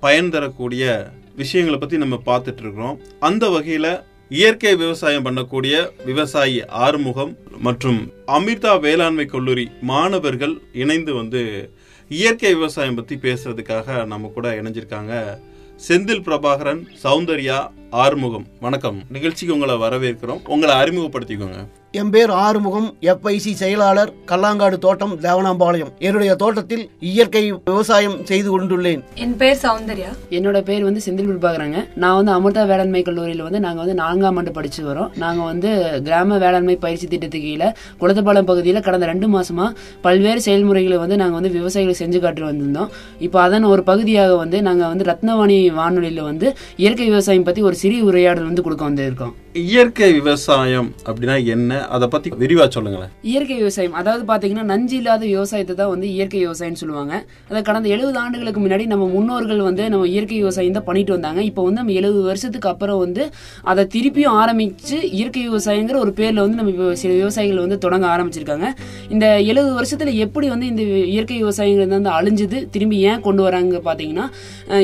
பயன் தரக்கூடிய விஷயங்களை பற்றி நம்ம பார்த்துட்டு இருக்கிறோம் அந்த வகையில் இயற்கை விவசாயம் பண்ணக்கூடிய விவசாயி ஆறுமுகம் மற்றும் அமிர்தா வேளாண்மை கல்லூரி மாணவர்கள் இணைந்து வந்து இயற்கை விவசாயம் பற்றி பேசுறதுக்காக நம்ம கூட இணைஞ்சிருக்காங்க. செந்தில் பிரபாகரன் சௌந்தர்யா ஆறுமுகம். வணக்கம். நிகழ்ச்சிக்கு உங்களை வரவேற்கிறோம். உங்களை அறிமுகப்படுத்திக்கோங்க. என் பேர் ஆறுமுகம் எஃப்ஐசி செயலாளர் கல்லாங்காடு தோட்டம் தேவனாம்பாளையம். என்னுடைய தோட்டத்தில் இயற்கை விவசாயம் செய்து கொண்டுள்ளேன். என் பேர் சௌந்தர்யா. என்னோட பேர் வந்து செந்தில் பிரபாகரங்க நான் வந்து அமிர்தா வேளாண்மை கல்லூரியில் வந்து நாங்கள் வந்து நான்காம் ஆண்டு படிச்சு வரோம். நாங்கள் வந்து கிராம வேளாண்மை பயிற்சி திட்டத்துக்கு கீழே குளத்தப்பாளையம் பகுதியில் கடந்த ரெண்டு மாசமா பல்வேறு செயல்முறைகளை வந்து நாங்கள் வந்து விவசாயிகளை செஞ்சு காட்டி வந்திருந்தோம். இப்போ அதன் ஒரு பகுதியாக வந்து நாங்கள் வந்து ரத்னவாணி வானொலியில் வந்து இயற்கை விவசாயம் பற்றி ஒரு சிறிய உரையாடல் வந்து கொடுக்க வந்திருக்கோம். இயற்கை விவசாயம் அப்படின்னா என்ன? அதை பத்தி விரிவா சொல்லுங்களேன். இயற்கை விவசாயம். அதாவது பாத்தீங்கன்னா நஞ்சு இல்லாத விவசாயத்தை தான் வந்து இயற்கை விவசாயம்னு சொல்லுவாங்க. அதை கடந்த எழுபது ஆண்டுகளுக்கு முன்னாடி நம்ம முன்னோர்கள் வந்து நம்ம இயற்கை விவசாயம் தான் பண்ணிட்டு வந்தாங்க. இப்போ வந்து நம்ம எழுபது வருஷத்துக்கு அப்புறம் வந்து அதை திருப்பியும் ஆரம்பிச்சு இயற்கை விவசாயங்கிற ஒரு பேர்ல வந்து நம்ம சில விவசாயிகள் வந்து தொடங்க ஆரம்பிச்சிருக்காங்க. இந்த எழுபது வருஷத்துல எப்படி வந்து இந்த இயற்கை விவசாயங்கிறது வந்து அழிஞ்சது திரும்பி ஏன் கொண்டு வராங்க பாத்தீங்கன்னா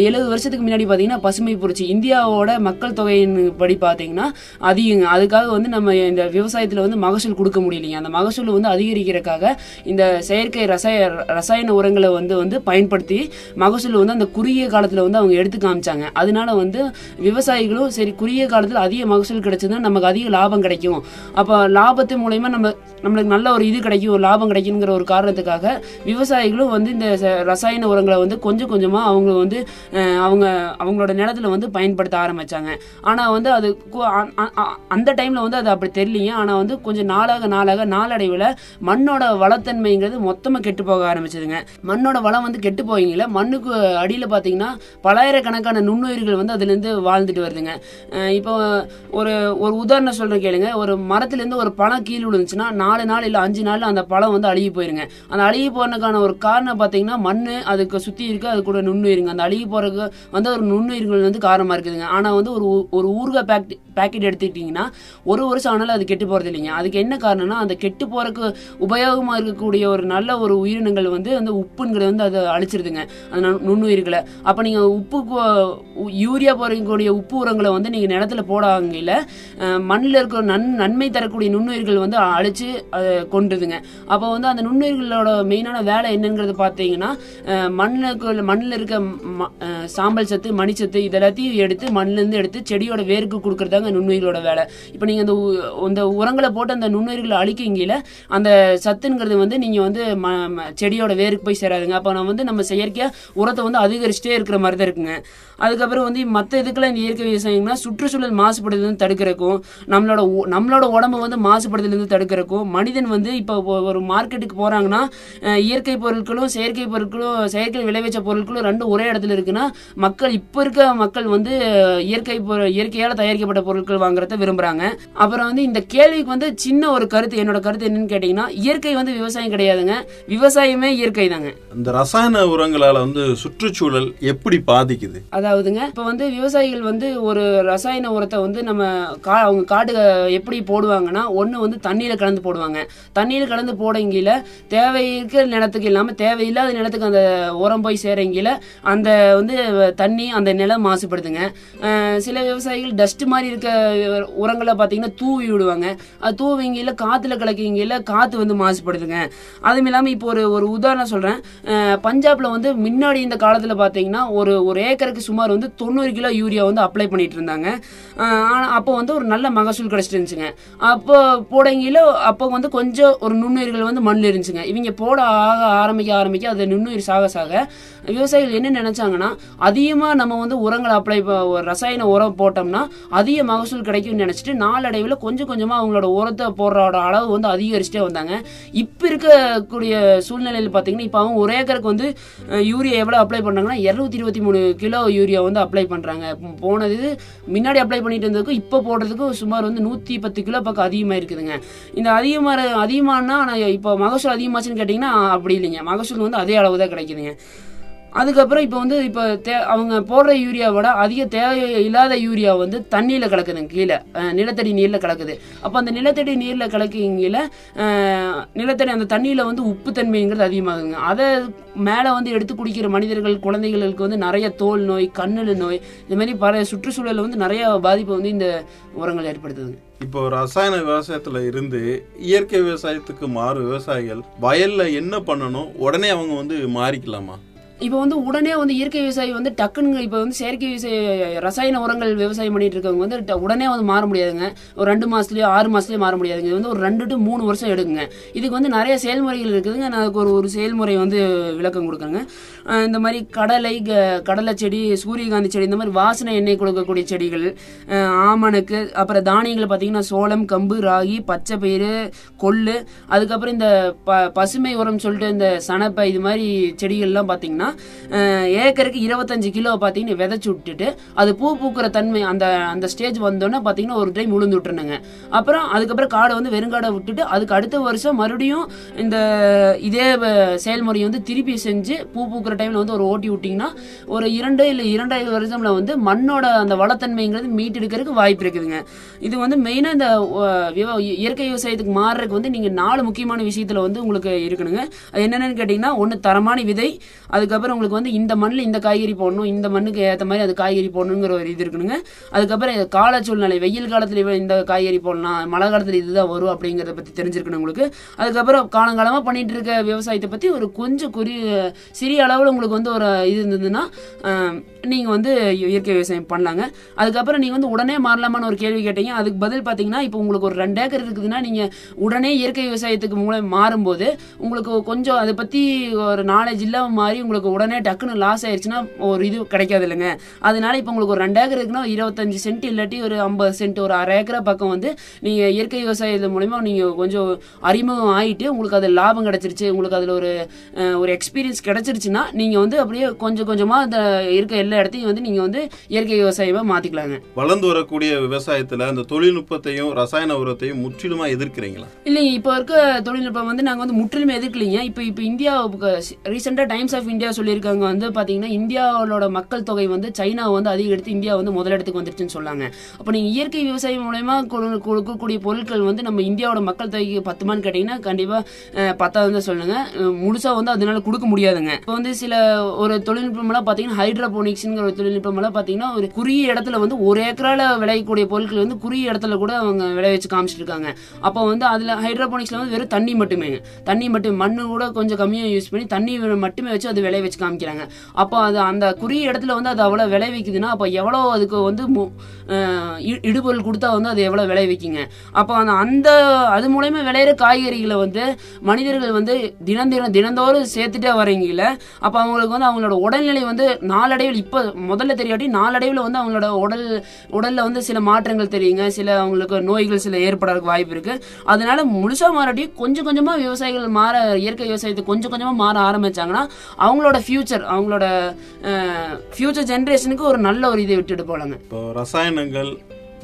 எழுபது வருஷத்துக்கு முன்னாடி பாத்தீங்கன்னா பசுமை புரட்சி இந்தியாவோட மக்கள் தொகையின் படி பாத்தீங்கன்னா அதிகங்க அதுக்காக வந்து நம்ம இந்த விவசாயத்தில் வந்து மகசூல் கொடுக்க முடியலைங்க. அந்த மகசூல் வந்து அதிகரிக்கிறதுக்காக இந்த செயற்கை ரசாய ரசாயன உரங்களை வந்து வந்து பயன்படுத்தி மகசூல் வந்து அந்த குறுகிய காலத்தில் வந்து அவங்க எடுத்து காமிச்சாங்க. அதனால வந்து விவசாயிகளும் சரி குறுகிய காலத்தில் அதிக மகசூல் கிடைச்சதுன்னா நமக்கு அதிக லாபம் கிடைக்கும். அப்போ லாபத்து மூலயமா நம்ம நம்மளுக்கு நல்ல ஒரு இது கிடைக்கும் லாபம் கிடைக்குங்கிற ஒரு காரணத்துக்காக விவசாயிகளும் வந்து இந்த ச- ரசாயன உரங்களை வந்து கொஞ்சம் கொஞ்சமாக அவங்க வந்து அவங்க அவங்களோட நிலத்துல வந்து பயன்படுத்த ஆரம்பிச்சாங்க. ஆனால் வந்து அது அந்த டைமில் வந்து அது அப்படி தெரியலையும் ஆனால் வந்து கொஞ்சம் நாளாக நாளாக நாளடைவில் மண்ணோட வளத்தன்மைங்கிறது மொத்தமாக கெட்டு போக ஆரம்பிச்சதுங்க. மண்ணோட வளம் வந்து கெட்டு போவீங்கள மண்ணுக்கு அடியில் பார்த்தீங்கன்னா பலாயிரக்கணக்கான நுண்ணுயிர்கள் வந்து அதுலேருந்து வாழ்ந்துட்டு வருதுங்க. இப்போ ஒரு ஒரு உதாரணம் சொல்கிறேன் கேளுங்க. ஒரு மரத்துலேருந்து ஒரு பழம் கீழே விழுந்துச்சுன்னா நாலு நாள் இல்லை அஞ்சு நாளில் அந்த பழம் வந்து அழுகி போயிருங்க. அந்த அழுகி போகிறதுக்கான ஒரு காரணம் பார்த்தீங்கன்னா மண் அதுக்கு சுற்றி இருக்கு அது கூட நுண்ணுயிருங்க. அந்த அழுகி போகிறதுக்கு வந்து ஒரு நுண்ணுயிர்கள் வந்து காரணமாக இருக்குதுங்க. ஆனால் வந்து ஒரு ஊ- ஒரு ஊறுகாய் பேக்கெட் பேக்கெட் எடுத்துக்கிட்டிங்கன்னா ஒரு வருஷம் சாணலும் அது கெட்டு போகிறது இல்லைங்க. அதுக்கு என்ன காரணம்னா அந்த கெட்டு போகிறக்கு உபயோகமாக இருக்கக்கூடிய ஒரு நல்ல ஒரு உயிரினங்கள் வந்து அந்த உப்புங்கிறது வந்து அதை அழிச்சிருதுங்க. அந்த நுண்ணுயிர்களை. அப்போ நீங்கள் உப்பு யூரியா போகிறக்கூடிய உப்பு உரங்களை வந்து நீங்கள் நிலத்துல போடாங்கல மண்ணில் இருக்கிற நன் நன்மை தரக்கூடிய நுண்ணுயிர்கள் வந்து அழிச்சு அதை கொண்டுதுங்க அப்போ வந்து அந்த நுண்ணுயிர்களோட மெயினான வேலை என்னங்கிறது பார்த்தீங்கன்னா மண்ணில் மண்ணுக்கு மண்ணில் இருக்க ம- சாம்பல் சத்து மணிச்சத்து இது எல்லாத்தையும் எடுத்து மண்ணிலேருந்து எடுத்து செடியோட வேருக்கு நுண்ணுயிர் நுண்ணுயிர்களோட வேலை. இப்போ நீங்கள் அந்த உ- அந்த உரங்களை போட்டு அந்த நுண்ணுயிர்களை அழிக்கீங்கல அந்த சத்துங்கிறது வந்து நீங்கள் வந்து ம- செடியோட வேருக்கு போய் சேராதுங்க. அப்போ நம்ம வந்து நம்ம செயற்கையாக உரத்தை வந்து அதிகரிச்சுட்டே இருக்கிற மாதிரி தான் இருக்குங்க. அதுக்கப்புறம் வந்து மற்ற இதுக்கெல்லாம் இந்த இயற்கை விவசாயம்னா சுற்றுச்சூழல் மாசுபடுதல் தடுக்கிறக்கும் நம்மளோட நம்மளோட உடம்பு வந்து மாசுபடுதுலேருந்து தடுக்கிறக்கும் மனிதன் வந்து இப்போ ஒரு மார்க்கெட்டுக்கு போகிறாங்கன்னா இயற்கை பொருட்களும் செயற்கை பொருட்களும் செயற்கை விளைவிச்ச பொருட்களும் ரெண்டும் ஒரே இடத்துல இருக்குன்னா மக்கள் இப்போ இருக்க மக்கள் வந்து இயற்கை இயற்கையால் தயாரிக்கப்பட்ட பொருட்கள் வாங்குறத விரும்புறாங்க. அப்புறம் வந்து இந்த கேள்விக்கு வந்து சின்ன ஒரு கருத்து என்னோட கருத்து என்னன்னு கேட்டீங்கன்னா இயற்கை வந்து விவசாயம் கிடையாதுங்க. விவசாயமே இயற்கை தாங்க. இந்த ரசாயன உரங்களால வந்து சுற்றுச்சூழல் எப்படி பாதிக்குது? அதாவதுங்க இப்போ வந்து விவசாயிகள் வந்து ஒரு ரசாயன உரத்தை வந்து நம்ம கா அவங்க காடு எப்படி போடுவாங்கன்னா ஒன்று வந்து தண்ணியில் கலந்து போடுவாங்க. தண்ணியில் கலந்து போடங்கில தேவை இருக்கிற நிலத்துக்கு இல்லாமல் தேவையில்லாத நிலத்துக்கு அந்த உரம் போய் சேரங்கில அந்த வந்து தண்ணி அந்த நிலம் மாசுபடுதுங்க. சில விவசாயிகள் டஸ்ட் மாதிரி இருக்க உரங்களை பார்த்தீங்கன்னா தூவி விடுவாங்க. அது தூவிங்கில காற்றுல கலக்கிங்கில காற்று வந்து மாசுபடுதுங்க. அதுவும் இல்லாமல் இப்போ ஒரு ஒரு உதாரணம் சொல்கிறேன் பஞ்சாப்ல வந்து முன்னாடி இந்த காலத்தில் பார்த்தீங்கன்னா ஒரு ஒரு ஏக்கருக்கு சுமார் வந்து தொண்ணூறு கிலோ யூரியா வந்து அப்ளை பண்ணிட்டு இருந்தாங்க. ஆனால் அப்போ வந்து ஒரு நல்ல மகசூல் கிடச்சிட்டு இருந்துச்சுங்க. அப்போ போடங்கில அப்போ வந்து கொஞ்சம் ஒரு நுண்ணுயிர்கள் வந்து மண்ணில் இருந்துச்சுங்க. இவங்க போட ஆக ஆரம்பிக்க ஆரம்பிக்க அது நுண்ணுயிர் சாக சாக விவசாயிகள் என்ன நினைச்சாங்கன்னா அதிகமாக நம்ம வந்து உரங்களை அப்ளை ரசாயன உரம் போட்டோம்னா அதிக மகசூல் கிடைக்கும்னு நினச்சிட்டு நாளடைவில் கொஞ்சம் கொஞ்சமாக அவங்களோட உரத்தை போடுறோட அளவு வந்து அதிகரிச்சுட்டே வந்தாங்க. இப்போ இருக்கக்கூடிய சூழ்நிலையில் பார்த்தீங்கன்னா இப்போ அவங்க ஒரு ஏக்கருக்கு வந்து யூரியா எவ்வளோ அப்ளை பண்ணாங்கன்னா இரநூத்தி இருபத்தி மூணு கிலோ யூரியா வந்து அப்ளை பண்ணுறாங்க போனது முன்னாடி அப்ளை பண்ணிட்டு இருந்ததுக்கும் இப்போ போடுறதுக்கும் சுமார் வந்து நூற்றி பத்து கிலோ பக்கம் அதிகமாக இருக்குதுங்க. இந்த அதிகமாக அதிகமானா ஆனால் இப்போ மகசூல் அதிகமாச்சுன்னு கேட்டிங்கன்னா அப்படி இல்லைங்க. மகசூல் வந்து அதே அளவு தான் கிடைக்குதுங்க. அதுக்கப்புறம் இப்போ வந்து இப்போ தே அவங்க போடுற யூரியாவோட அதிக தேவை இல்லாத யூரியா வந்து தண்ணியில் கலக்குதுங்க கீழே. நிலத்தடி நீரில் கலக்குது. அப்போ அந்த நிலத்தடி நீரில் கலக்கிங்கில நிலத்தடி அந்த தண்ணியில் வந்து உப்புத்தன்மைங்கிறது அதிகமாகுங்க அதை மேலே வந்து எடுத்து குடிக்கிற மனிதர்கள் குழந்தைகளுக்கு வந்து நிறைய தோல் நோய் கண்ணில் நோய் இந்த மாதிரி பல சுற்றுச்சூழலில் வந்து நிறைய பாதிப்பை வந்து இந்த உரங்கள் ஏற்படுத்துதுங்க. இப்போ ரசாயன விவசாயத்துல இருந்து இயற்கை விவசாயத்துக்கு மாறு விவசாயிகள் வயல்ல என்ன பண்ணணும்? உடனே அவங்க வந்து மாறிக்கலாமா? இப்போ வந்து உடனே வந்து இயற்கை விவசாயி வந்து டக்குன்னு இப்போ வந்து செயற்கை விவசாய ரசாயன உரங்கள் விவசாயம் பண்ணிட்டு இருக்கவங்க வந்து ட- உடனே வந்து மாற முடியாதுங்க. ஒரு ரெண்டு மாசத்துலயோ ஆறு மாசத்துலயோ மாற முடியாதுங்க. இது வந்து ஒரு ரெண்டு டு மூணு வருஷம் எடுக்குங்க. இதுக்கு வந்து நிறைய செயல்முறைகள் இருக்குதுங்க. நான் அதுக்கு ஒரு ஒரு செயல்முறை வந்து விளக்கம் கொடுக்குறேங்க. இந்த மாதிரி கடலை க- கடலை செடி சூரியகாந்தி செடி இந்த மாதிரி வாசனை எண்ணெய் கொடுக்கக்கூடிய செடிகள் ஆமணக்கு அப்புறம் தானியங்கள் பார்த்தீங்கன்னா சோளம் கம்பு ராகி பச்சை பயிறு கொள்ளு அதுக்கப்புறம் இந்த ப பசுமை உரம் சொல்லிட்டு இந்த சணப்பை இது மாதிரி செடிகள்லாம் பார்த்தீங்கன்னா ஏக்கருக்கு இருபத்தஞ்சு கிலோ பார்த்தீங்கன்னா விதைச்சி விட்டுட்டு அது பூ பூக்கிற தன்மை அந்த அந்த ஸ்டேஜ் வந்தோன்னே பார்த்தீங்கன்னா ஒரு டைம் உளுந்து விட்டுருணுங்க அப்புறம் அதுக்கப்புறம் காடை வந்து வெறுங்காடை விட்டுட்டு அதுக்கு அடுத்த வருஷம் மறுபடியும் இந்த இதே செயல்முறையை வந்து திருப்பி செஞ்சு பூ பூக்கிற டைமில் வந்து ஒரு ஓட்டி விட்டிங்கன்னா ஒரு இரண்டு இல்லை இரண்டாயிரம் வருஷம்ல வந்து மண்ணோட அந்த வளத்தன்மைங்கிறது மீட்டெடுக்கிறதுக்கு வாய்ப்பு இருக்குதுங்க. இது வந்து மெயினாக இந்த விவ- இயற்கை விவசாயத்துக்கு மாறுறதுக்கு வந்து நீங்கள் நாலு முக்கியமான விஷயத்தில் வந்து உங்களுக்கு இருக்கணுங்க. அது என்னென்னு கேட்டிங்கன்னா ஒன்று தரமான விதை அதுக்கப்புறம் உங்களுக்கு வந்து இந்த மண்ணில் இந்த காய்கறி போடணும் இந்த மண்ணுக்கு ஏற்ற மாதிரி அது காய்கறி போடணுங்கிற ஒரு இது இருக்கணுங்க. அதுக்கப்புறம் கால சூழ்நிலை வெயில் காலத்தில் இந்த காய்கறி போடலாம் மழை காலத்தில் இதுதான் வரும் அப்படிங்கிறத பற்றி தெரிஞ்சிருக்கணும் உங்களுக்கு. அதுக்கப்புறம் காலங்காலமாக பண்ணிட்டு இருக்க விவசாயத்தை பற்றி ஒரு கொஞ்சம் குறி சிறிய அளவில் உங்களுக்கு வந்து ஒரு இது இருந்ததுன்னா நீங்கள் வந்து இயற்கை விவசாயம் பண்ணலாங்க. அதுக்கப்புறம் நீங்கள் வந்து உடனே மாறலாமான்னு ஒரு கேள்வி கேட்டீங்க. அதுக்கு பதில் பார்த்தீங்கன்னா இப்போ உங்களுக்கு ஒரு ரெண்டு ஏக்கர் இருக்குதுன்னா நீங்கள் உடனே இயற்கை விவசாயத்துக்கு மூலம் மாறும்போது உங்களுக்கு கொஞ்சம் அதை பற்றி ஒரு நாலேஜ் இல்லாமல் மாறி உங்களுக்கு உடனே டக்குன்னு லாஸ் ஆயிடுச்சுன்னா ஒரு இது கிடைக்காது இல்லைங்க. அதனால இப்போ உங்களுக்கு ஒரு ரெண்டு ஏக்கர் இருக்குன்னா இருபத்தஞ்சு சென்ட் இல்லாட்டி ஒரு ஐம்பது சென்ட் ஒரு அரை ஏக்கரா பக்கம் வந்து நீங்கள் இயற்கை விவசாயத்து மூலிமா நீங்கள் கொஞ்சம் அறிமுகம் ஆயிட்டு உங்களுக்கு அது லாபம் கிடைச்சிருச்சு உங்களுக்கு அதில் ஒரு ஒரு எக்ஸ்பீரியன்ஸ் கிடைச்சிருச்சுன்னா நீங்கள் வந்து அப்படியே கொஞ்சம் கொஞ்சமாக அந்த இருக்க எல்லா இடத்தையும் வந்து நீங்கள் வந்து இயற்கை விவசாயமாக மாற்றிக்கலாங்க வளர்ந்து வரக்கூடிய விவசாயத்துல அந்த தொழில்நுட்பத்தையும் ரசாயன உரத்தையும் முற்றிலுமா எதிர்க்கிறீங்களா? இல்லைங்க இப்போ இருக்க தொழில்நுட்பம் வந்து நாங்கள் வந்து முற்றிலுமே எதிர்க்கலைங்க. இப்போ இப்போ இந்தியா ரீசெண்டாக டைம்ஸ் ஆஃப் இந்தியா சொல்லியிருக்காங்க வந்து பார்த்தீங்கன்னா இந்தியாவோட மக்கள் தொகை வந்து சைனா வந்து அதிகரித்து இந்தியா வந்து முதலிடத்துக்கு வந்துருச்சுன்னு சொன்னாங்க. அப்போ நீங்கள் இயற்கை விவசாயம் மூலயமா கொடுக்கக்கூடிய பொருட்கள் வந்து நம்ம இந்தியாவோட மக்கள் தொகைக்கு பத்துமான்னு கேட்டிங்கன்னா கண்டிப்பாக பத்தாவது தான் சொல்லுங்க. முழுசாக வந்து அதனால கொடுக்க முடியாதுங்க. இப்போ வந்து சில ஒரு தொழில்நுட்பமெல்லாம் பார்த்தீங்கன்னா ஹைட்ரோபோனிக்ஸ்ங்கிற ஒரு தொழில்நுட்பமெல்லாம் பார்த்தீங்கன்னா ஒரு குறுகிய இடத்துல வந்து ஒரு ஏக்கரால் விளையக்கூடிய பொருட்கள் வந்து குறுகிய இடத்துல கூட அவங்க விளைவிச்சு காமிச்சிட்டு இருக்காங்க அப்போ வந்து அதில் ஹைட்ரோபோனிக்ஸில் வந்து வெறும் தண்ணி மட்டுமே. தண்ணி மட்டும் மண்ணு கூட கொஞ்சம் கம்மியாக யூஸ் பண்ணி தண்ணி மட்டுமே வச்சு அது விளைய வச்சு காமிக்கிறாங்க அப்போ அது அந்த குறிய இடத்துல வந்து அது அவ்வளோ விளைவிக்குதுன்னா அப்போ எவ்வளோ அதுக்கு வந்து மு- இடுபொருள் கொடுத்தா வந்து அது எவ்வளோ விளைவிக்குங்க அப்போ அந்த அந்த அது மூலயமா விளையிற காய்கறிகளை வந்து மனிதர்கள் வந்து தினம் தினம் தினந்தோறும் சேர்த்துட்டே வரீங்கல்ல அப்போ அவங்களுக்கு வந்து அவங்களோட உடல்நிலை வந்து நாளடைவில் இப்போ முதல்ல தெரியாட்டி நாளடைவில் வந்து அவங்களோட உடல் உடலில் வந்து சில மாற்றங்கள் தெரியுங்க. சில அவங்களுக்கு நோய்கள் சில ஏற்படுறதுக்கு வாய்ப்பு இருக்கு. அதனால முழுசாக மாறாட்டி கொஞ்சம் கொஞ்சமாக விவசாயிகள் மாற இயற்கை விவசாயத்தை கொஞ்சம் கொஞ்சமாக மாற ஆரம்பிச்சாங்கன்னா அவங்களோட ஃபியூச்சர் அவங்களோட ஃபியூச்சர் ஜென்ரேஷனுக்கு ஒரு நல்ல ஒரு இதை விட்டுட்டு போலாங்க. இப்போ ரசாயனங்கள்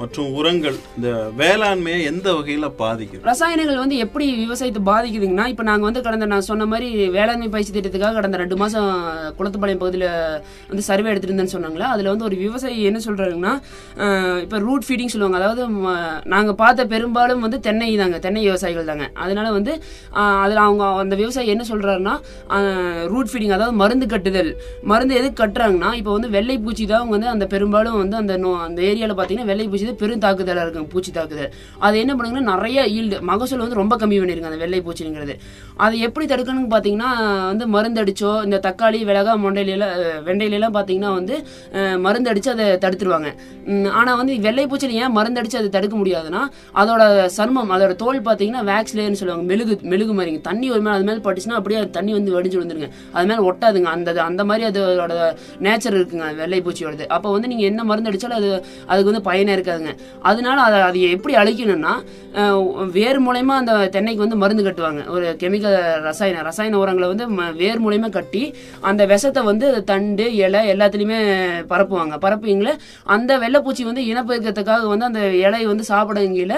மற்றும் உரங்கள் இந்த வேளாண்மையை எந்த வகையில் பாதிக்குது? ரசாயனங்கள் வந்து எப்படி விவசாயத்தை பாதிக்குதுங்கன்னா இப்போ நாங்கள் வந்து கடந்த நான் சொன்ன மாதிரி வேளாண்மை பயிற்சி திட்டத்துக்காக கடந்த ரெண்டு மாதம் குளத்துப்பாளையம் பகுதியில் வந்து சர்வே எடுத்துட்டு இருந்தேன்னு சொன்னாங்களா? அதில் வந்து ஒரு விவசாயி என்ன சொல்கிறாங்கன்னா இப்போ ரூட் ஃபீடிங் சொல்லுவாங்க. அதாவது நாங்கள் பார்த்த பெரும்பாலும் வந்து தென்னை தாங்க தென்னை விவசாயிகள் தாங்க. அதனால வந்து அதில் அவங்க அந்த விவசாயி என்ன சொல்கிறாருன்னா ரூட் ஃபீடிங் அதாவது மருந்து கட்டுதல். மருந்து எதுக்கு கட்டுறாங்கன்னா இப்போ வந்து வெள்ளை பூச்சி தான் அவங்க வந்து அந்த பெரும்பாலும் வந்து அந்த அந்த ஏரியாவில் பார்த்தீங்கன்னா வெள்ளை பூச்சி தான் பெரும் தாக்குதலாக இருக்கும் பூச்சி தாக்குதல். அது என்ன பண்ணுங்கன்னா நிறைய ஈல்டு மகசூல் வந்து ரொம்ப கம்மி பண்ணிருங்க அந்த வெள்ளை பூச்சிங்கிறது. அதை எப்படி தடுக்கணும்னு பார்த்தீங்கன்னா வந்து மருந்தடிச்சோ இந்த தக்காளி மிளகா மொண்டையிலாம் வெண்டையிலாம் பார்த்தீங்கன்னா வந்து மருந்தடித்து அதை தடுத்துருவாங்க. ஆனால் வந்து வெள்ளை பூச்சியில் ஏன் மருந்தடிச்சு அதை தடுக்க முடியாதுன்னா அதோட சர்மம் அதோட தோல் பார்த்தீங்கன்னா வேக்ஸ் லேயர்னு சொல்லுவாங்க மெழுகு மெழுகு மாதிரிங்க தண்ணி ஒரு மேலே அது மேலே பட்டுச்சுன்னா அப்படியே அது தண்ணி வந்து வடிஞ்சு விழுந்துருங்க. அது மேலே ஒட்டாதுங்க. அந்த அந்த மாதிரி அதோட நேச்சர் இருக்குங்க வெள்ளை பூச்சியோடது. அப்போ வந்து நீங்கள் என்ன மருந்து அடித்தாலும் அது அதுக்கு வந்து பயனே இருக்காதுங்க. அதனால அதை அதை எப்படி அழிக்கணும்னா வேறு வேர் மூலயமா அந்த தென்னைக்கு வந்து மருந்து கட்டுவாங்க. ஒரு கெமிக்கல் ரசாயன ரசாயன உரங்களை வந்து ம- வேர் மூலயமா கட்டி அந்த விஷத்தை வந்து தண்டு இலை எல்லாத்துலேயுமே பரப்புவாங்க. பரப்புவீங்களே அந்த வெள்ளைப்பூச்சி வந்து இனப்பெருக்கத்துக்காக வந்து அந்த இலையை வந்து சாப்பிடுங்கல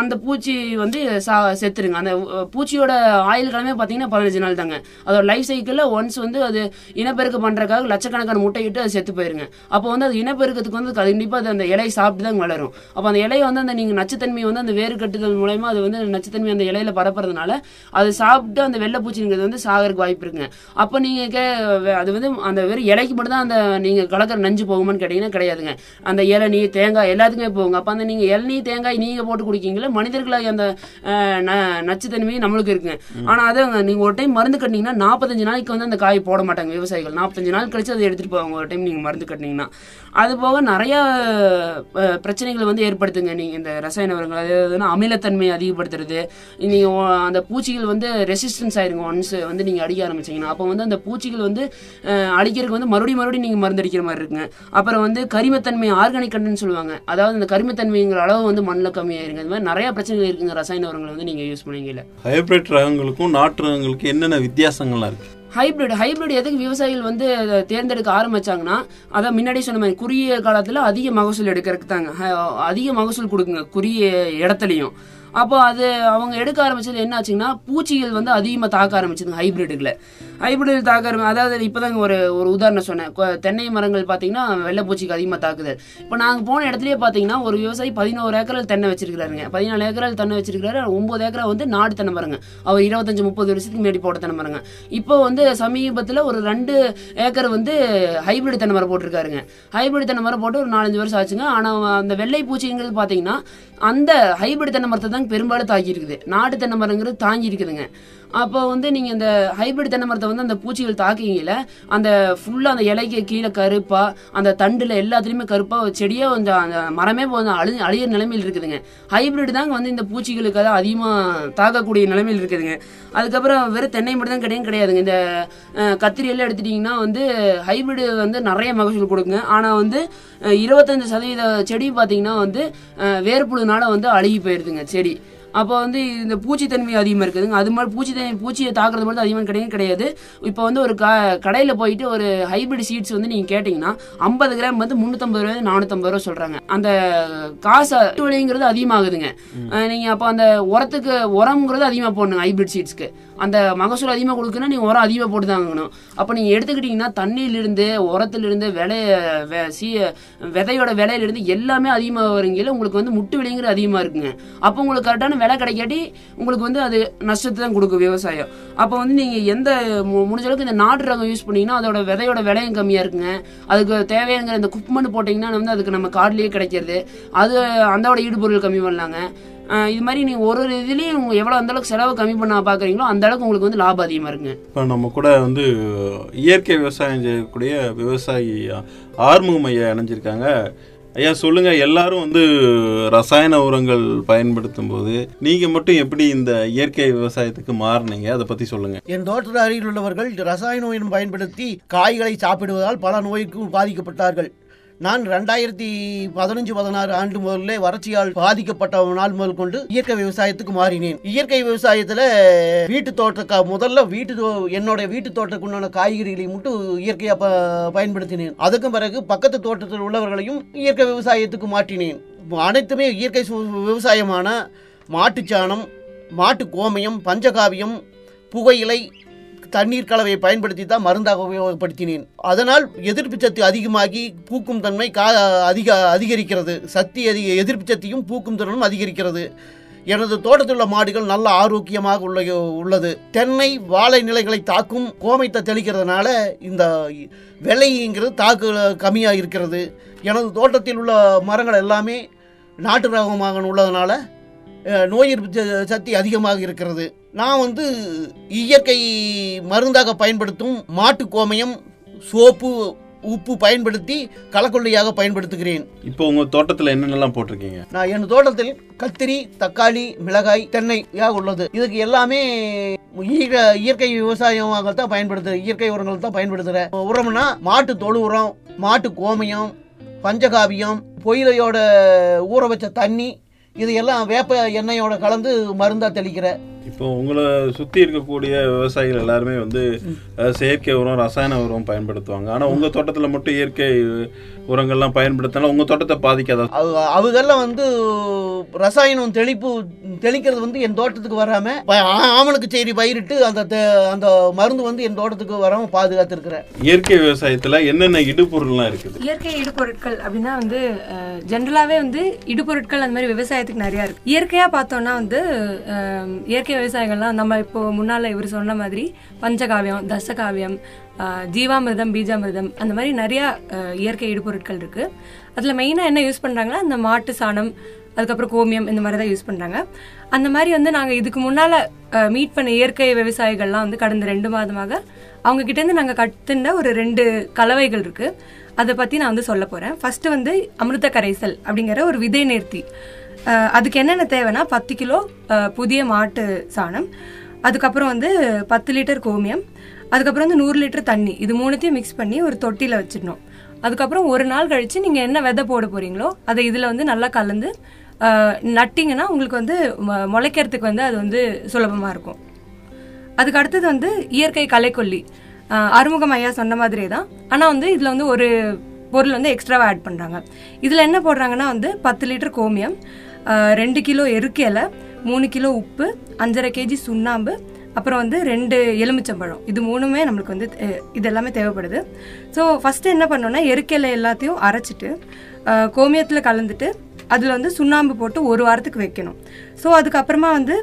அந்த பூச்சி வந்து சா செத்துருங்க. அந்த பூச்சியோட ஆயுள் கிழமே பார்த்தீங்கன்னா பதினஞ்சு நாள் தாங்க. அதோட லைஃப் சைக்கிளில் ஒன்ஸ் வந்து அது இனப்பெருக்கம் பண்ணுறதுக்காக லட்சக்கணக்கான முட்டையிட்டு அது செத்து போயிருங்க. அப்போ வந்து அது இனப்பெருக்கத்துக்கு வந்து கண்டிப்பாக அது அந்த இலையை சாப்பிட்டு தான் வளரும். அப்போ அந்த இலையை வந்து அந்த நீங்கள் நச்சுத்தன்மையை வந்து அந்த வேறு கட்டுதல் மூலயமா அது வந்து நச்சுத்தன்மை அந்த இலையில பரப்புறதுனால அது சாப்பிட்டு அந்த வெள்ளைப்பூச்சிங்கிறது வந்து சாகருக்கு வாய்ப்பு இருக்குங்க. அப்போ நீங்கள் கே அது வந்து அந்த வெறும் இலைக்கு மட்டும் தான் அந்த நீங்கள் கலக்கிற நஞ்சு போகுமான்னு கேட்டிங்கன்னா கிடையாதுங்க. அந்த இளநீ தேங்காய் எல்லாத்துக்குமே போகுங்க. அப்போ அந்த நீங்கள் இளநீ தேங்காய் நீங்கள் போட்டு குடிக்கீங்களா மனிதர்களாகி அந்த நச்சுத்தன்மையும் நம்மளுக்கு இருக்குங்க. ஆனால் அதை நீங்கள் ஒரு டைம் மருந்து கட்டினீங்கன்னா நாற்பத்தஞ்சு நாளைக்கு வந்து அந்த காய் போட மாட்டாங்க விவசாயிகள். நாற்பத்தஞ்சு நாள் கழிச்சு அதை எடுத்துகிட்டு போவாங்க ஒரு டைம் நீங்கள் மருந்து கட்டினீங்கன்னா. அது போக நிறைய பிரச்சனைகளை வந்து ஏற்படுத்துங்க. நீங்கள் இந்த ரசாயன உரங்கள் அதாவது அமிலத்தன்மையை அதிகப்படுத்துறது. நீங்கள் அந்த பூச்சிகள் வந்து ரெசிஸ்டன்ஸ் ஆயிருங்க ஒன்ஸ் வந்து நீங்கள் அடிக்க ஆரம்பிச்சீங்கன்னா. அப்போ வந்து அந்த பூச்சிகள் வந்து அழிக்கிறதுக்கு வந்து மறுபடியும் மறுபடியும் நீங்கள் மருந்து அடிக்கிற மாதிரி இருக்குங்க. அப்புறம் வந்து கரிமத்தன்மை ஆர்கானிக் கண்டன்னு சொல்லுவாங்க. அதாவது இந்த கரிமத்தன்மைங்கிற அளவு வந்து மண்ணில் கம்மியாயிருங்க. இந்த மாதிரி நிறைய பிரச்சனைகள் இருக்குங்க. ரசாயன உரங்களை வந்து நீங்கள் யூஸ் பண்ணுவீங்கல்ல ஹைபிரிட் ரகங்களுக்கும் நாட்டு ரகங்களுக்கும் என்னென்ன வித்தியாசங்கள்லாம் இருக்கு? ஹைபிரிட் ஹைபிரிட் எதுக்கு விவசாயிகள் வந்து தேர்ந்தெடுக்க ஆரம்பிச்சாங்கன்னா அதான் முன்னாடி சொன்ன மாதிரி குறுகிய காலத்தில் அதிக மகசூல் எடுக்கிறதுக்கு தாங்க அதிக மகசூல் கொடுக்குங்க. குறுகிய இடத்துலையும். அப்போ அது அவங்க எடுக்க ஆரம்பிச்சது என்ன ஆச்சுங்கன்னா பூச்சிகள் வந்து அதிகமாக தாக்க ஆரம்பிச்சதுங்க ஹைபிரிட்டுகளை. ஹைபிரிட் தாக்க ஆரம்பி அதாவது இப்போதாங்க ஒரு ஒரு உதாரணம் சொன்னேன். தென்னை மரங்கள் பார்த்தீங்கன்னா வெள்ளைப்பூச்சிக்கு அதிகமாக தாக்குது. இப்போ நாங்கள் போன இடத்துலயே பார்த்தீங்கன்னா ஒரு விவசாயி பதினோரு ஏக்கரில் தென்னை வச்சிருக்கிறாருங்க. பதினாலு ஏக்கரில் தென்னை வச்சிருக்கிறாரு ஒன்பது ஏக்கரா வந்து நாடு தென்னை மரங்க. அவர் இருபத்தஞ்சு முப்பது வருஷத்துக்கு முன்னாடி போட்ட தென்னை மரங்க. இப்போ வந்து சமீபத்தில் ஒரு ரெண்டு ஏக்கர் வந்து ஹைபிரிட் தென்னை மரம் போட்டிருக்காருங்க. ஹைபிரிட் தென்னை மரம் போட்டு ஒரு நாலஞ்சு வருஷம் ஆச்சுங்க. ஆனால் அந்த வெள்ளை பூச்சிங்கிறது பார்த்தீங்கன்னா அந்த ஹைபிரிட் தென்னை மரத்தை தான் பெரும்பாலும் தாக்கி இருக்குது நாட்டு தென்னை மரங்கிறது தாங்கி இருக்குதுங்க அப்போ வந்து நீங்கள் இந்த ஹைபிரிட் தென்னை மரத்தை வந்து அந்த பூச்சிகள் தாக்கிங்கல அந்த ஃபுல்லாக அந்த இலைக்கு கீழே கருப்பாக அந்த தண்டில் எல்லாத்துலேயுமே கருப்பாக செடியே கொஞ்சம் அந்த மரமே கொஞ்சம் அழி அழியிற நிலைமையில் இருக்குதுங்க. ஹைபிரிட் தாங்க வந்து இந்த பூச்சிகளுக்கு தான் அதிகமாக தாக்கக்கூடிய நிலைமையில் இருக்குதுங்க. அதுக்கப்புறம் வெறும் தென்னை மட்டும் தான் கிடையாது கிடையாதுங்க. இந்த அஹ், கத்திரி எல்லாம் எடுத்துட்டிங்கன்னா வந்து ஹைபிரிட் வந்து நிறைய மகசூல் கொடுக்குங்க. ஆனால் வந்து இருபத்தஞ்சு சதவீத செடி பார்த்தீங்கன்னா வந்து வேர்புழுனால வந்து அழுகி போயிருதுங்க செடி. அப்போ வந்து இந்த பூச்சித்தன்மை அதிகமாக இருக்குதுங்க. அது மாதிரி பூச்சி தன்மை பூச்சியை தாக்குறது மட்டும் அதிகமாக கிடையாது கிடையாது. இப்போ வந்து ஒரு க கடையில் போயிட்டு ஒரு ஹைபிரிட் சீட்ஸ் வந்து நீங்கள் கேட்டிங்கன்னா ஐம்பது கிராம் வந்து முந்நூற்றம்பது ரூபாய் நானூற்றம்பது ரூபா சொல்கிறாங்க அந்த காசு விலைங்கிறது அதிகமாகுதுங்க. நீங்கள் அப்போ அந்த உரத்துக்கு உரம்ங்கிறது அதிகமாக போடணுங்க ஹைபிரிட் சீட்ஸ்க்கு அந்த மகசூல் அதிகமாக கொடுக்குன்னா நீங்கள் உரம் அதிகமாக போட்டு தாங்கணும் அப்போ நீங்கள் எடுத்துக்கிட்டிங்கன்னா தண்ணியிலிருந்து உரத்துலேருந்து விலைய வெ- சீ விதையோட விலையிலேருந்து எல்லாமே அதிகமாக வரீங்கள உங்களுக்கு வந்து முட்டு விலைங்கிறது அதிகமாக இருக்குங்க. அப்போ உங்களுக்கு கரெக்டான விலை கிடைக்காட்டி உங்களுக்கு வந்து அது நஷ்டத்தை தான் கொடுக்கும் விவசாயம். அப்போ வந்து நீங்கள் எந்த மு- முடிஞ்ச அளவுக்கு இந்த நாட்டு ரகம் யூஸ் பண்ணீங்கன்னா அதோட விதையோட விலையும் கம்மியாக இருக்குங்க. அதுக்கு தேவையான இந்த குக்மண் போட்டிங்கன்னா வந்து அதுக்கு நம்ம கார்டுலேயே கிடைக்கிறது. அது அதோட ஈடுபொருள் கம்மி பண்ணலாங்க. இது மாதிரி நீங்கள் ஒரு ஒரு இதுலேயும் எவ்வளோ அந்த அளவுக்கு செலவு கம்மி பண்ண பார்க்குறீங்களோ அந்த அளவுக்கு உங்களுக்கு வந்து லாபம் அதிகமாக இருக்குங்க. இப்போ நம்ம கூட வந்து இயற்கை விவசாயம் செய்யக்கூடிய விவசாயி ஆறுமுகம் ஐயா இணைஞ்சிருக்காங்க. ஐயா சொல்லுங்க எல்லாரும் வந்து ரசாயன உரங்கள் பயன்படுத்தும் போது நீங்க மட்டும் எப்படி இந்த இயற்கை விவசாயத்துக்கு மாறுனீங்க? அதை பத்தி சொல்லுங்க. என் தோட்டத்து அருகில் உள்ளவர்கள் ரசாயன உயிரினம் பயன்படுத்தி காய்களை சாப்பிடுவதால் பல நோய்க்கு பாதிக்கப்பட்டார்கள். நான் ரெண்டாயிரத்தி பதினஞ்சு பதினாறு ஆண்டு முதல்ல வறட்சியால் பாதிக்கப்பட்ட நாள் முதல் கொண்டு இயற்கை விவசாயத்துக்கு மாறினேன். இயற்கை விவசாயத்துல வீட்டு தோட்ட முதல்ல வீட்டு தோ- என்னோட வீட்டு தோட்டத்துக்கு உண்டான காய்கறிகளை மட்டும் இயற்கையா ப- பயன்படுத்தினேன். அதுக்கும் பிறகு பக்கத்து தோட்டத்தில் உள்ளவர்களையும் இயற்கை விவசாயத்துக்கு மாற்றினேன். அனைத்துமே இயற்கை சு- விவசாயமான மாட்டுச்சாணம் மாட்டு கோமயம் பஞ்சகாவியம் புகையிலை தண்ணீர் கலவையை பயன்படுத்தி தான் மருந்தாக உபயோகப்படுத்தினேன். அதனால் எதிர்ப்பு சக்தி அதிகமாகி பூக்கும் தன்மை கா அதிக அதிகரிக்கிறது. சக்தி அதிக எதிர்ப்பு சக்தியும் பூக்கும் திறனும் அதிகரிக்கிறது. எனது தோட்டத்தில் உள்ள மாடுகள் நல்ல ஆரோக்கியமாக உள்ள உள்ளது. தென்னை வாழை நிலைகளை தாக்கும் கோமைத்தை தெளிக்கிறதுனால இந்த விலைங்கிறது தாக்கு கம்மியாக இருக்கிறது. எனது தோட்டத்தில் உள்ள மரங்கள் எல்லாமே நாட்டு ரகமாக உள்ளதுனால நோய் எதிர்ப்பு ச- சக்தி அதிகமாக இருக்கிறது. நான் வந்து இயற்கை மருந்தாக பயன்படுத்தும் மாட்டு கோமயம் சோப்பு உப்பு பயன்படுத்தி கலக்கொல்லியாக பயன்படுத்துகிறேன். இப்போ உங்க தோட்டத்துல என்னென்னலாம் போட்டிருக்கீங்க? நான் என் தோட்டத்தில் கத்திரி தக்காளி மிளகாய் தென்னை யாக உள்ளது. இதுக்கு எல்லாமே இயற்கை விவசாயமாக தான் பயன்படுத்துகிறேன் இயற்கை உரங்கள் தான் பயன்படுத்துகிறேன் உரம்னா மாட்டு தொழு உரம் மாட்டு கோமயம் பஞ்சகாவியம் பொயிலையோட ஊற வச்ச தண்ணி இது எல்லாம் வேப்ப எண்ணெயோட கலந்து மருந்தா தெளிக்கிறேன். இப்போ உங்களை சுத்தி இருக்கக்கூடிய விவசாயிகள் எல்லாருமே வந்து செயற்கை உரம் ரசாயன உரம் பயன்படுத்துவாங்க. ஆனா உங்க தோட்டத்துல மட்டும் இயற்கை உரங்கள்லாம் பயன்படுத்தினா உங்க தோட்டத்தை பாதிக்காதா? அவ- அவங்கெல்லாம் வந்து ரசாயனம் தெளிப்பு தெளிக்கிறது வந்து என் தோட்டத்துக்கு வராம ப- ஆ- ஆமணக்கு செய்தி பயிரிட்டு அந்த தெ- அந்த மருந்து வந்து என் தோட்டத்துக்கு வராம பாதுகாத்திருக்கிறேன். இயற்கை விவசாயத்துல என்னென்ன இடுபொருள்லாம் இருக்குது? இயற்கை இடுபொருட்கள் அப்படின்னா வந்து ஜென்ரலாகவே வந்து இடுபொருட்கள் அந்த மாதிரி விவசாயத்துக்கு நிறையா இருக்கு. இயற்கையாக பார்த்தோம்னா வந்து இயற்கை விவசாயிகள்லாம் நம்ம இப்போ முன்னால் இவர் சொன்ன மாதிரி பஞ்சகாவியம் தசகாவியம் ஜீவாமிர்தம் பீஜாமிர்தம் அந்த மாதிரி நிறையா இயற்கை இடுபொருட்கள் இருக்கு. அதில் மெயினாக என்ன யூஸ் பண்ணுறாங்கன்னா அந்த மாட்டு சாணம் அதுக்கப்புறம் கோமியம் இந்த மாதிரி தான் யூஸ் பண்ணுறாங்க அந்த மாதிரி வந்து நாங்கள் இதுக்கு முன்னால் மீட் பண்ண இயற்கை விவசாயிகள்லாம் வந்து கடந்த ரெண்டு மாதமாக அவங்க கிட்டேருந்து நாங்கள் கற்றுண்ட ஒரு ரெண்டு கலவைகள் இருக்குது அதை பற்றி நான் வந்து சொல்ல போகிறேன் ஃபர்ஸ்ட் வந்து அமிர்த கரைசல் அப்படிங்கிற ஒரு விதை நேர்த்தி. அதுக்கு என்னென்ன தேவைன்னா பத்து கிலோ புதிய மாட்டு சாணம் அதுக்கப்புறம் வந்து பத்து லிட்டர் கோமியம் அதுக்கப்புறம் வந்து நூறு லிட்டர் தண்ணி. இது மூணுத்தையும் மிக்ஸ் பண்ணி ஒரு தொட்டியில் வச்சிடணும். அதுக்கப்புறம் ஒரு நாள் கழித்து நீங்கள் என்ன விதை போட போகிறீங்களோ அதை இதில் வந்து நல்லா கலந்து நட்டிங்கன்னா உங்களுக்கு வந்து மொ- முளைக்கிறதுக்கு வந்து அது வந்து சுலபமாக இருக்கும். அதுக்கு அடுத்தது வந்து இயற்கை கலைக்கொல்லி அறுமுகம் ஐயா சொன்ன மாதிரியே தான். ஆனால் வந்து இதில் வந்து ஒரு பொருள் வந்து எக்ஸ்ட்ராவாக ஆட் பண்ணுறாங்க இதில் என்ன போடுறாங்கன்னா வந்து பத்து லிட்டர் கோமியம் ரெண்டு கிலோ எருக்கு இலை மூணு கிலோ உப்பு அஞ்சரை கேஜி சுண்ணாம்பு அப்புறம் வந்து ரெண்டு எலுமிச்சம்பழம். இது மூணுமே நம்மளுக்கு வந்து இது எல்லாமே தேவைப்படுது. ஸோ ஃபஸ்ட்டு என்ன பண்ணோன்னா எருக்கிலை எல்லாத்தையும் அரைச்சிட்டு கோமியத்தில் கலந்துட்டு அதில் வந்து சுண்ணாம்பு போட்டு ஒரு வாரத்துக்கு வைக்கணும். ஸோ அதுக்கப்புறமா வந்து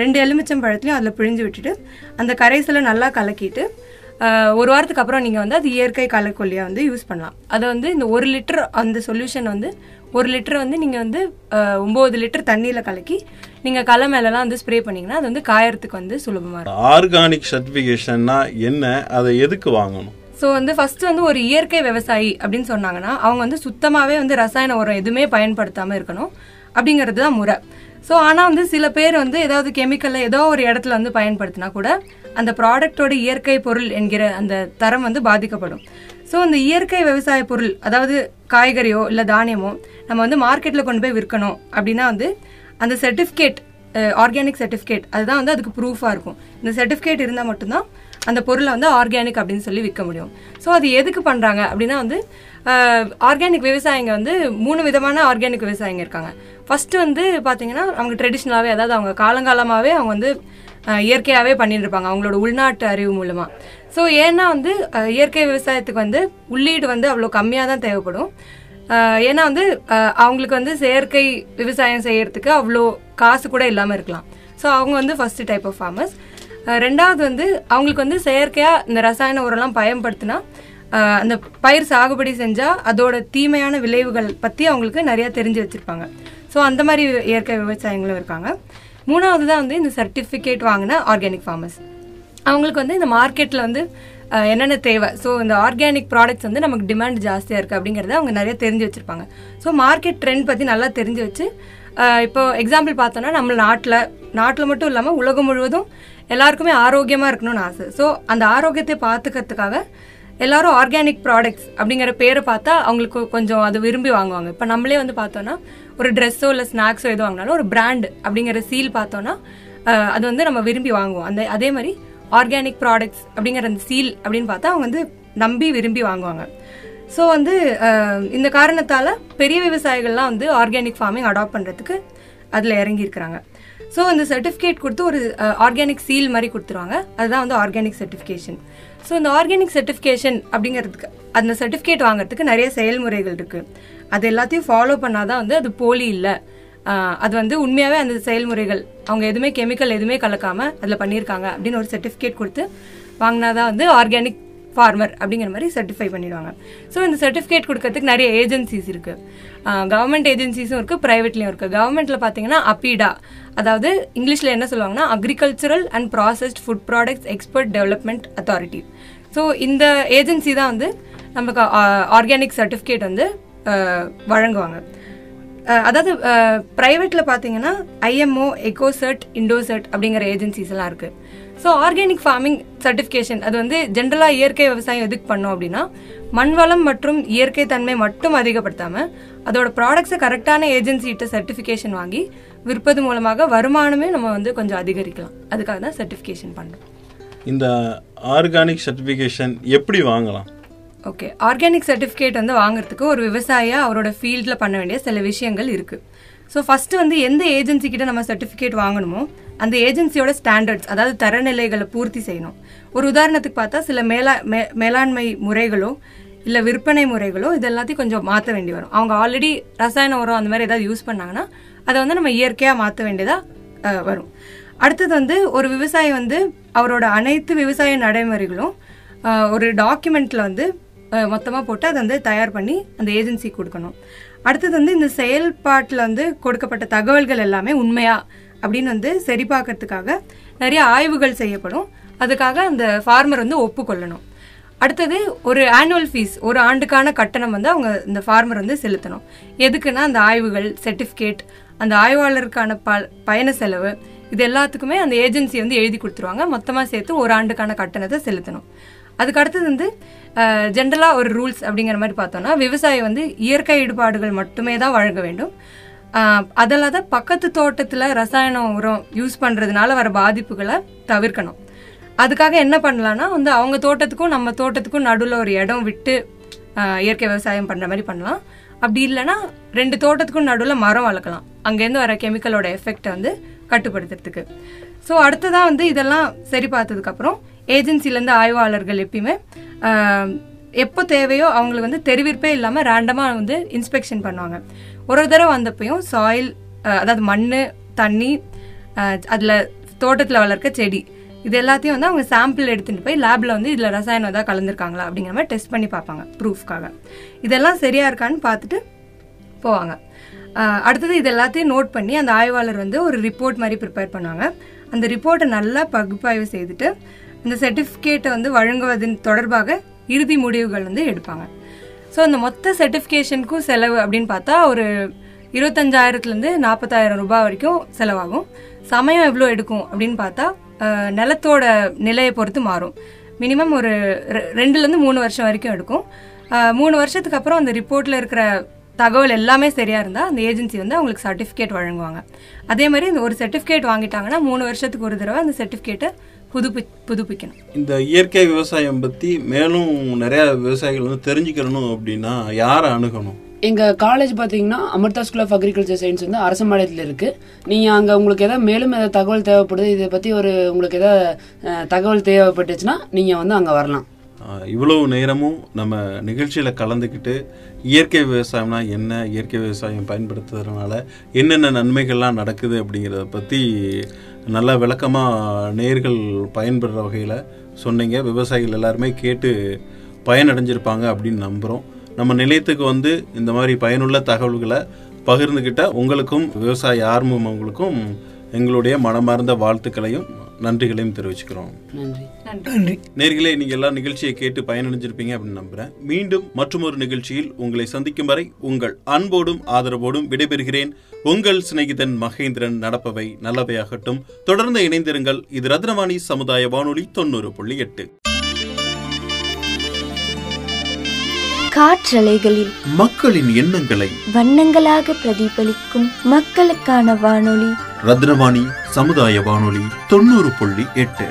ரெண்டு எலுமிச்சம்பழத்தையும் அதில் பிழிஞ்சு விட்டுட்டு அந்த கரைசலை நல்லா கலக்கிட்டு ஒரு வாரத்துக்கு அப்புறம் நீங்கள் வந்து அது இயற்கை களைக்கொல்லியாக வந்து யூஸ் பண்ணலாம். அதை வந்து இந்த ஒரு லிட்டர் அந்த சொல்யூஷன் வந்து ஒரு லிட்டர் வந்து நீங்கள் வந்து ஒம்பது லிட்டர் தண்ணியில் கலக்கி நீங்கள் களை மேலெலாம் வந்து ஸ்ப்ரே பண்ணிங்கன்னா அது வந்து காயறதுக்கு வந்து சுலபமாக இருக்கும். ஆர்கானிக் சர்டிபிகேஷன்னா என்ன? அதை எதுக்கு வாங்கணும்? ஸோ வந்து ஃபர்ஸ்ட் வந்து ஒரு இயற்கை விவசாயி அப்படின்னு சொன்னாங்கன்னா அவங்க வந்து சுத்தமாகவே வந்து ரசாயன உரம் எதுவுமே பயன்படுத்தாமல் இருக்கணும் அப்படிங்கிறது தான் முறை. ஸோ ஆனால் வந்து சில பேர் வந்து ஏதாவது கெமிக்கலை ஏதோ ஒரு இடத்துல வந்து பயன்படுத்தினா கூட அந்த ப்ராடக்டோட இயற்கை பொருள் என்கிற அந்த தரம் வந்து பாதிக்கப்படும். ஸோ அந்த இயற்கை விவசாய பொருள் அதாவது காய்கறியோ இல்லை தானியமோ நம்ம வந்து மார்க்கெட்டில் கொண்டு போய் விற்கணும் அப்படின்னா வந்து அந்த சர்டிஃபிகேட் ஆர்கானிக் சர்டிஃபிகேட் அதுதான் வந்து அதுக்கு ப்ரூஃபாக இருக்கும். இந்த சர்டிஃபிகேட் இருந்தால் மட்டும்தான் அந்த பொருளை வந்து ஆர்கானிக் அப்படின்னு சொல்லி விற்க முடியும். ஸோ அது எதுக்கு பண்ணுறாங்க அப்படின்னா வந்து ஆர்கானிக் விவசாயிங்க வந்து மூணு விதமான ஆர்கானிக் விவசாயிங்க இருக்காங்க. ஃபஸ்ட்டு வந்து பார்த்தீங்கன்னா அவங்க ட்ரெடிஷ்னலாகவே அதாவது அவங்க காலங்காலமாகவே அவங்க வந்து இயற்கையாகவே பண்ணிட்டு இருப்பாங்க அவங்களோட உள்நாட்டு அறிவு மூலமாக ஸோ ஏன்னா வந்து இயற்கை விவசாயத்துக்கு வந்து உள்ளீடு வந்து அவ்வளோ கம்மியாக தான் தேவைப்படும் ஏன்னா வந்து அவங்களுக்கு வந்து செயற்கை விவசாயம் செய்யறதுக்கு அவ்வளோ காசு கூட இல்லாமல் இருக்கலாம். ஸோ அவங்க வந்து ஃபர்ஸ்ட் டைப் ஆஃப் ஃபார்மர்ஸ் ரெண்டாவது வந்து அவங்களுக்கு வந்து செயற்கையாக இந்த ரசாயன உரம்லாம் பயன்படுத்தினா அந்த பயிர் சாகுபடி செஞ்சால் அதோட தீமையான விளைவுகள் பற்றி அவங்களுக்கு நிறையா தெரிஞ்சு வச்சுருப்பாங்க. ஸோ அந்த மாதிரி இயற்கை விவசாயங்களும் இருக்காங்க. மூணாவது தான் வந்து இந்த சர்டிஃபிகேட் வாங்கின ஆர்கானிக் ஃபார்மர்ஸ் அவங்களுக்கு வந்து இந்த மார்க்கெட்டில் வந்து என்னென்ன தேவை? ஸோ இந்த ஆர்கானிக் ப்ராடக்ட்ஸ் வந்து நமக்கு டிமாண்ட் ஜாஸ்தியாக இருக்குது அப்படிங்கிறத அவங்க நிறைய தெரிஞ்சு வச்சுருப்பாங்க. ஸோ மார்க்கெட் ட்ரெண்ட் பற்றி நல்லா தெரிஞ்சு வச்சு இப்போ எக்ஸாம்பிள் பார்த்தோன்னா நம்ம நாட்டில் நாட்டில் மட்டும் இல்லாமல் உலகம் முழுவதும் எல்லாருக்குமே ஆரோக்கியமாக இருக்கணும்னு ஆசை. ஸோ அந்த ஆரோக்கியத்தை பார்த்துக்கிறதுக்காக எல்லாரும் ஆர்கானிக் ப்ராடக்ட்ஸ் அப்படிங்கிற பேரை பார்த்தா அவங்களுக்கு கொஞ்சம் அது விரும்பி வாங்குவாங்க. இப்போ நம்மளே வந்து பார்த்தோன்னா ஒரு ட்ரெஸ்ஸோ இல்லை ஸ்நாக்ஸோ எது வாங்கினாலும் ஒரு பிராண்ட் அப்படிங்கிற சீல் பார்த்தோன்னா அது வந்து நம்ம விரும்பி வாங்குவோம். அந்த அதே மாதிரி ஆர்கானிக் ப்ராடக்ட்ஸ் அப்படிங்கிற அந்த சீல் அப்படின்னு பார்த்தா அவங்க வந்து நம்பி விரும்பி வாங்குவாங்க. ஸோ வந்து இந்த காரணத்தால் பெரிய விவசாயிகள்லாம் வந்து ஆர்கானிக் ஃபார்மிங் அடாப்ட் பண்ணுறதுக்கு அதில் இறங்கியிருக்கிறாங்க. ஸோ இந்த சர்டிஃபிகேட் கொடுத்து ஒரு ஆர்கானிக் சீல் மாதிரி கொடுத்துருவாங்க. அதுதான் வந்து ஆர்கானிக் சர்டிஃபிகேஷன் ஸோ இந்த ஆர்கானிக் சர்டிஃபிகேஷன் அப்படிங்கிறதுக்கு அந்த சர்டிஃபிகேட் வாங்குறதுக்கு நிறைய செயல்முறைகள் இருக்குது அது எல்லாத்தையும் ஃபாலோ பண்ணாதான் வந்து அது போலி இல்லை. அது வந்து உண்மையாகவே அந்த செயல்முறைகள் அவங்க எதுவுமே கெமிக்கல் எதுவுமே கலக்காமல் அதில் பண்ணியிருக்காங்க அப்படின்னு ஒரு சர்டிஃபிகேட் கொடுத்து வாங்கினாதான் வந்து ஆர்கானிக் ஃபார்மர் அப்படிங்கிற மாதிரி சர்டிஃபை பண்ணிடுவாங்க. ஸோ இந்த சர்டிஃபிகேட் கொடுக்கறதுக்கு நிறைய ஏஜென்சிஸ் இருக்குது கவர்மெண்ட் ஏஜென்சிஸும் இருக்குது ப்ரைவேட்லேயும் இருக்குது கவர்மெண்ட்டில் பார்த்தீங்கன்னா அப்பீடா அதாவது இங்கிலீஷில் என்ன சொல்லுவாங்கன்னா agricultural and processed food products expert development authority so இந்த ஏஜென்சி தான் வந்து நமக்கு ஆர்கானிக் சர்டிஃபிகேட் வந்து வழங்குவாங்க. அதாவது ப்ரைவேட்டில் பார்த்தீங்கன்னா ஐஎம்ஓ எக்கோசர்ட் இண்டோசர்ட் அப்படிங்கிற ஏஜென்சிஸ் எல்லாம் இருக்கு. ஸோ ஆர்கானிக் ஃபார்மிங் சர்டிஃபிகேஷன் அது வந்து ஜென்ரலாக இயற்கை விவசாயம் எதுக்கு பண்ணோம் அப்படின்னா மண் வளம் மற்றும் இயற்கை தன்மை மட்டும் அதிகப்படுத்தாமல் அதோட ப்ராடக்ட்ஸை கரெக்டான ஏஜென்சிகிட்ட சர்டிஃபிகேஷன் வாங்கி விற்பது மூலமாக வருமானமே நம்ம வந்து கொஞ்சம் அதிகரிக்கலாம். அதுக்காக தான் சர்டிஃபிகேஷன் பண்ணுறோம் இந்த ஆர்கானிக் சர்டிஃபிகேஷன் எப்படி வாங்கலாம்? ஓகே ஆர்கானிக் சர்டிஃபிகேட் வந்து வாங்குறதுக்கு ஒரு விவசாயியாக அவரோட ஃபீல்டில் பண்ண வேண்டிய சில விஷயங்கள் இருக்குது ஸோ ஃபஸ்ட்டு வந்து எந்த ஏஜென்சி கிட்ட நம்ம சர்டிஃபிகேட் வாங்கணுமோ அந்த ஏஜென்சியோட ஸ்டாண்டர்ட்ஸ் அதாவது தரநிலைகளை பூர்த்தி செய்யணும். ஒரு உதாரணத்துக்கு பார்த்தா சில மேலா மே- மேலாண்மை முறைகளோ இல்லை விற்பனை முறைகளோ இது எல்லாத்தையும் கொஞ்சம் மாற்ற வேண்டி வரும். அவங்க ஆல்ரெடி ரசாயன உரம் அந்த மாதிரி ஏதாவது யூஸ் பண்ணாங்கன்னா அதை வந்து நம்ம இயற்கையாக மாற்ற வேண்டியதாக வரும். அடுத்தது வந்து ஒரு விவசாயி வந்து அவரோட அனைத்து விவசாய நடைமுறைகளும் ஒரு டாக்குமெண்ட்டில் வந்து மொத்தமாக போட்டு அதை வந்து தயார் பண்ணி அந்த ஏஜென்சி கொடுக்கணும். அடுத்தது வந்து இந்த செயல்பாட்டில் வந்து கொடுக்கப்பட்ட தகவல்கள் எல்லாமே உண்மையா அப்படின்னு வந்து சரி பார்க்கறதுக்காக நிறைய ஆய்வுகள் செய்யப்படும். அதுக்காக அந்த ஃபார்மர் வந்து ஒப்புக்கொள்ளணும். அடுத்தது ஒரு ஆனுவல் ஃபீஸ் ஒரு ஆண்டுக்கான கட்டணம் வந்து அவங்க இந்த ஃபார்மர் வந்து செலுத்தணும். எதுக்குன்னா அந்த ஆய்வுகள் சர்டிஃபிகேட் அந்த ஆய்வாளருக்கான ப பயண செலவு இது எல்லாத்துக்குமே அந்த ஏஜென்சி வந்து எழுதி கொடுத்துருவாங்க. மொத்தமாக சேர்த்து ஒரு ஆண்டுக்கான கட்டணத்தை செலுத்தணும். அதுக்கு அடுத்தது வந்து ஜென்ரலாக ஒரு ரூல்ஸ் அப்படிங்கிற மாதிரி பார்த்தோம்னா விவசாயி வந்து இயற்கை ஈடுபாடுகள் மட்டுமே தான் வழங்க வேண்டும். அதில்லாத அதல்லாத பக்கத்து தோட்டத்தில் ரசாயன உரம் யூஸ் பண்ணுறதுனால வர பாதிப்புகளை தவிர்க்கணும். அதுக்காக என்ன பண்ணலான்னா வந்து அவங்க தோட்டத்துக்கும் நம்ம தோட்டத்துக்கும் நடுவில் ஒரு இடம் விட்டு இயற்கை விவசாயம் பண்ணுற மாதிரி பண்ணலாம். அப்படி இல்லைன்னா ரெண்டு தோட்டத்துக்கும் நடுவில் மரம் வளர்க்கலாம். அங்கேருந்து வர கெமிக்கலோட எஃபெக்டை வந்து கட்டுப்படுத்துறதுக்கு. ஸோ அடுத்ததாக வந்து இதெல்லாம் சரி பார்த்ததுக்கப்புறம் ஏஜென்சிலேருந்து ஆய்வாளர்கள் எப்பயுமே எப்போ தேவையோ அவங்களுக்கு வந்து தெரிவிப்பே இல்லாமல் ரேண்டமாக வந்து இன்ஸ்பெக்ஷன் பண்ணுவாங்க. ஒரு ஒரு தடவை வந்தப்பையும் சாயில் அதாவது மண் தண்ணி அதில் தோட்டத்தில் வளர்க்க செடி இது எல்லாத்தையும் வந்து அவங்க சாம்பிள் எடுத்துகிட்டு போய் லேபில் வந்து இதில் ரசாயனம் ஏதாவது கலந்துருக்காங்களா அப்படிங்கிற மாதிரி டெஸ்ட் பண்ணி பார்ப்பாங்க ப்ரூஃப்காக இதெல்லாம் சரியாக இருக்கான்னு பார்த்துட்டு போவாங்க. அடுத்தது இது எல்லாத்தையும் நோட் பண்ணி அந்த ஆய்வாளர் வந்து ஒரு ரிப்போர்ட் மாதிரி ப்ரிப்பேர் பண்ணுவாங்க அந்த ரிப்போர்ட்டை நல்லா பகுப்பாய்வு செய்துட்டு இந்த சர்டிஃபிகேட்டை வந்து வழங்குவதன் தொடர்பாக இறுதி முடிவுகள் வந்து எடுப்பாங்க. ஸோ அந்த மொத்த சர்டிஃபிகேஷனுக்கும் செலவு அப்படின்னு பார்த்தா ஒரு இருபத்தஞ்சாயிரத்துலேருந்து நாற்பத்தாயிரம் ரூபாய் வரைக்கும் செலவாகும். சமயம் எவ்வளோ எடுக்கும் அப்படின்னு பார்த்தா நிலத்தோட நிலையை பொறுத்து மாறும். மினிமம் ஒரு ரெ- ரெண்டுலேருந்து மூணு வருஷம் வரைக்கும் எடுக்கும். மூணு வருஷத்துக்கு அப்புறம் அந்த ரிப்போர்ட்டில் இருக்கிற தகவல் எல்லாமே சரியாக இருந்தால் அந்த ஏஜென்சி வந்து அவங்களுக்கு சர்டிஃபிகேட் வழங்குவாங்க. அதே மாதிரி இந்த ஒரு சர்டிஃபிகேட் வாங்கிட்டாங்கன்னா மூணு வருஷத்துக்கு ஒரு தடவை அந்த சர்டிஃபிகேட்டை புதுப்பி புதுப்பிக்கணும். இந்த இயற்கை விவசாயம் பத்தி மேலும் நிறைய விவசாயிகள் வந்து தெரிஞ்சுக்கணும் அப்படின்னா யாரை அணுகணும்? எங்க காலேஜ் பாத்தீங்கன்னா Amrita school of agriculture science வந்து அரசம்பாளையத்தில் இருக்கு. நீங்க அங்க உங்களுக்கு ஏதாவது மேலும் ஏதாவது தகவல் தேவைப்படுது இதை பத்தி ஒரு உங்களுக்கு ஏதாவது அஹ், தகவல் தேவைப்பட்டுச்சுன்னா நீங்க வந்து அங்க வரலாம். இவ்வளவு நேரமும் நம்ம நிகழ்ச்சியில கலந்துக்கிட்டு இயற்கை விவசாயம்னா என்ன இயற்கை விவசாயம் பயன்படுத்துறதுனால என்னென்ன நன்மைகள்லாம் நடக்குது அப்படிங்கிறத பற்றி நல்லா விளக்கமாக நேர்கள் பயன்படுற வகையில் சொன்னீங்க. விவசாயிகள் எல்லாருமே கேட்டு பயனடைஞ்சிருப்பாங்க அப்படின்னு நம்புகிறோம் நம்ம நிலையத்துக்கு வந்து இந்த மாதிரி பயனுள்ள தகவல்களை பகிர்ந்துக்கிட்ட உங்களுக்கும் விவசாய ஆர்வமவங்களுக்கும் எங்களுடைய மனமார்ந்த வாழ்த்துக்களையும் நன்றிகளையும் தெரிவிச்சுக்கிறோம். நன்றி. நன்றி. நேர்களே நீங்க எல்லா நிகழ்ச்சியை கேட்டு பயனடைஞ்சிருப்பீங்க அப்படின்னு நம்புறேன். மீண்டும் மற்றொரு நிகழ்ச்சியில் உங்களை சந்திக்கும் வரை உங்கள் அன்போடும் ஆதரவோடும் விடைபெறுகிறேன். உங்கள் சிநேகிதன் மகேந்திரன் நடப்பவை நல்லவையாகட்டும். தொடர்ந்து இணைந்திருங்கள். இது ரத்னவாணி சமுதாய வானொலி தொண்ணூறு புள்ளி எட்டு. காற்றலைகளில் மக்களின் எண்ணங்களை வண்ணங்களாக பிரதிபலிக்கும் மக்களுக்கான வானொலி. ரத்னவாணி சமுதாய வானொலி தொண்ணூறு புள்ளி எட்டு.